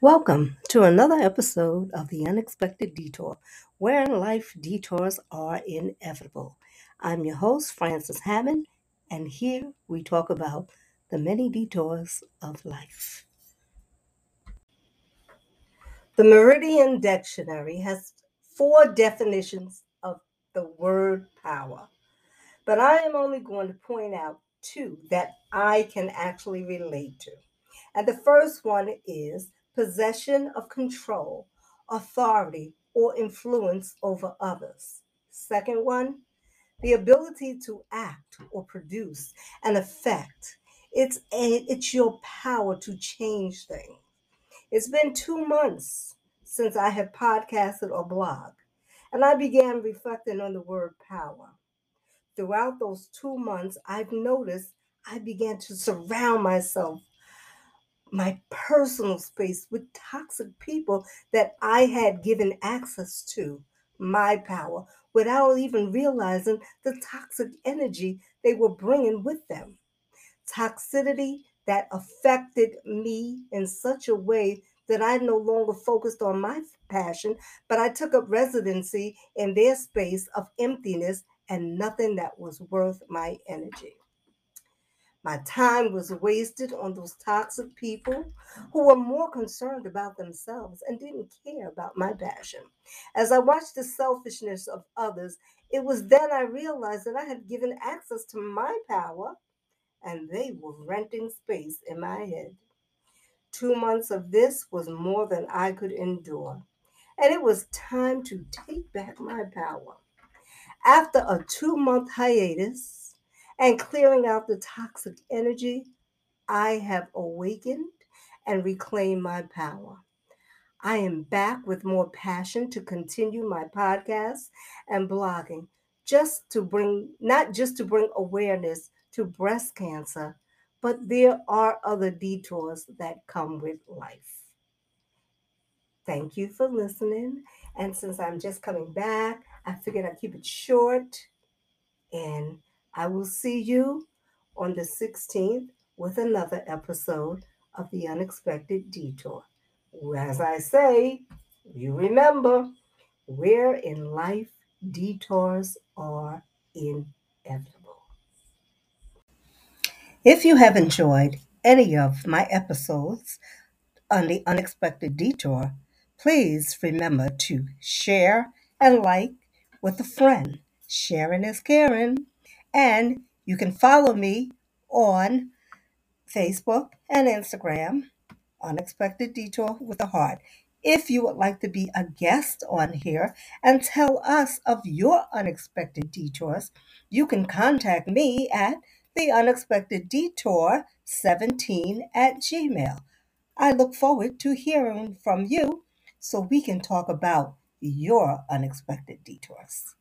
Welcome to another episode of The Unexpected Detour, where life detours are inevitable. I'm your host, Frances Hammond, and here we talk about the many detours of life. The Merriam Dictionary has four definitions the word power, but I am only going to point out two that I can actually relate to. And the first one is possession of control, authority, or influence over others. Second one, the ability to act or produce an effect. It's a, it's your power to change things. It's been two months since I have podcasted or blogged, and I began reflecting on the word power. Throughout those two months, I've noticed I began to surround myself my personal space with toxic people that I had given access to, my power, without even realizing the toxic energy they were bringing with them. Toxicity that affected me in such a way that I no longer focused on my passion, but I took up residency in their space of emptiness and nothing that was worth my energy. My time was wasted on those toxic people who were more concerned about themselves and didn't care about my passion. As I watched the selfishness of others, it was then I realized that I had given access to my power and they were renting space in my head. Two months of this was more than I could endure, and it was time to take back my power. After a two month hiatus, and clearing out the toxic energy, I have awakened and reclaimed my power. I am back with more passion to continue my podcast and blogging, just to bring, not just to bring awareness to breast cancer, but there are other detours that come with life. Thank you for listening. And since I'm just coming back, I figured I'd keep it short and I will see you on the 16th with another episode of The Unexpected Detour. As I say, you remember, where in life detours are inevitable. If you have enjoyed any of my episodes on The Unexpected Detour, please remember to share and like with a friend. Sharing is caring. And you can follow me on Facebook and Instagram, Unexpected Detour with a Heart. If you would like to be a guest on here and tell us of your unexpected detours, you can contact me at the unexpected detour 17 at gmail. I look forward to hearing from you so we can talk about your unexpected detours.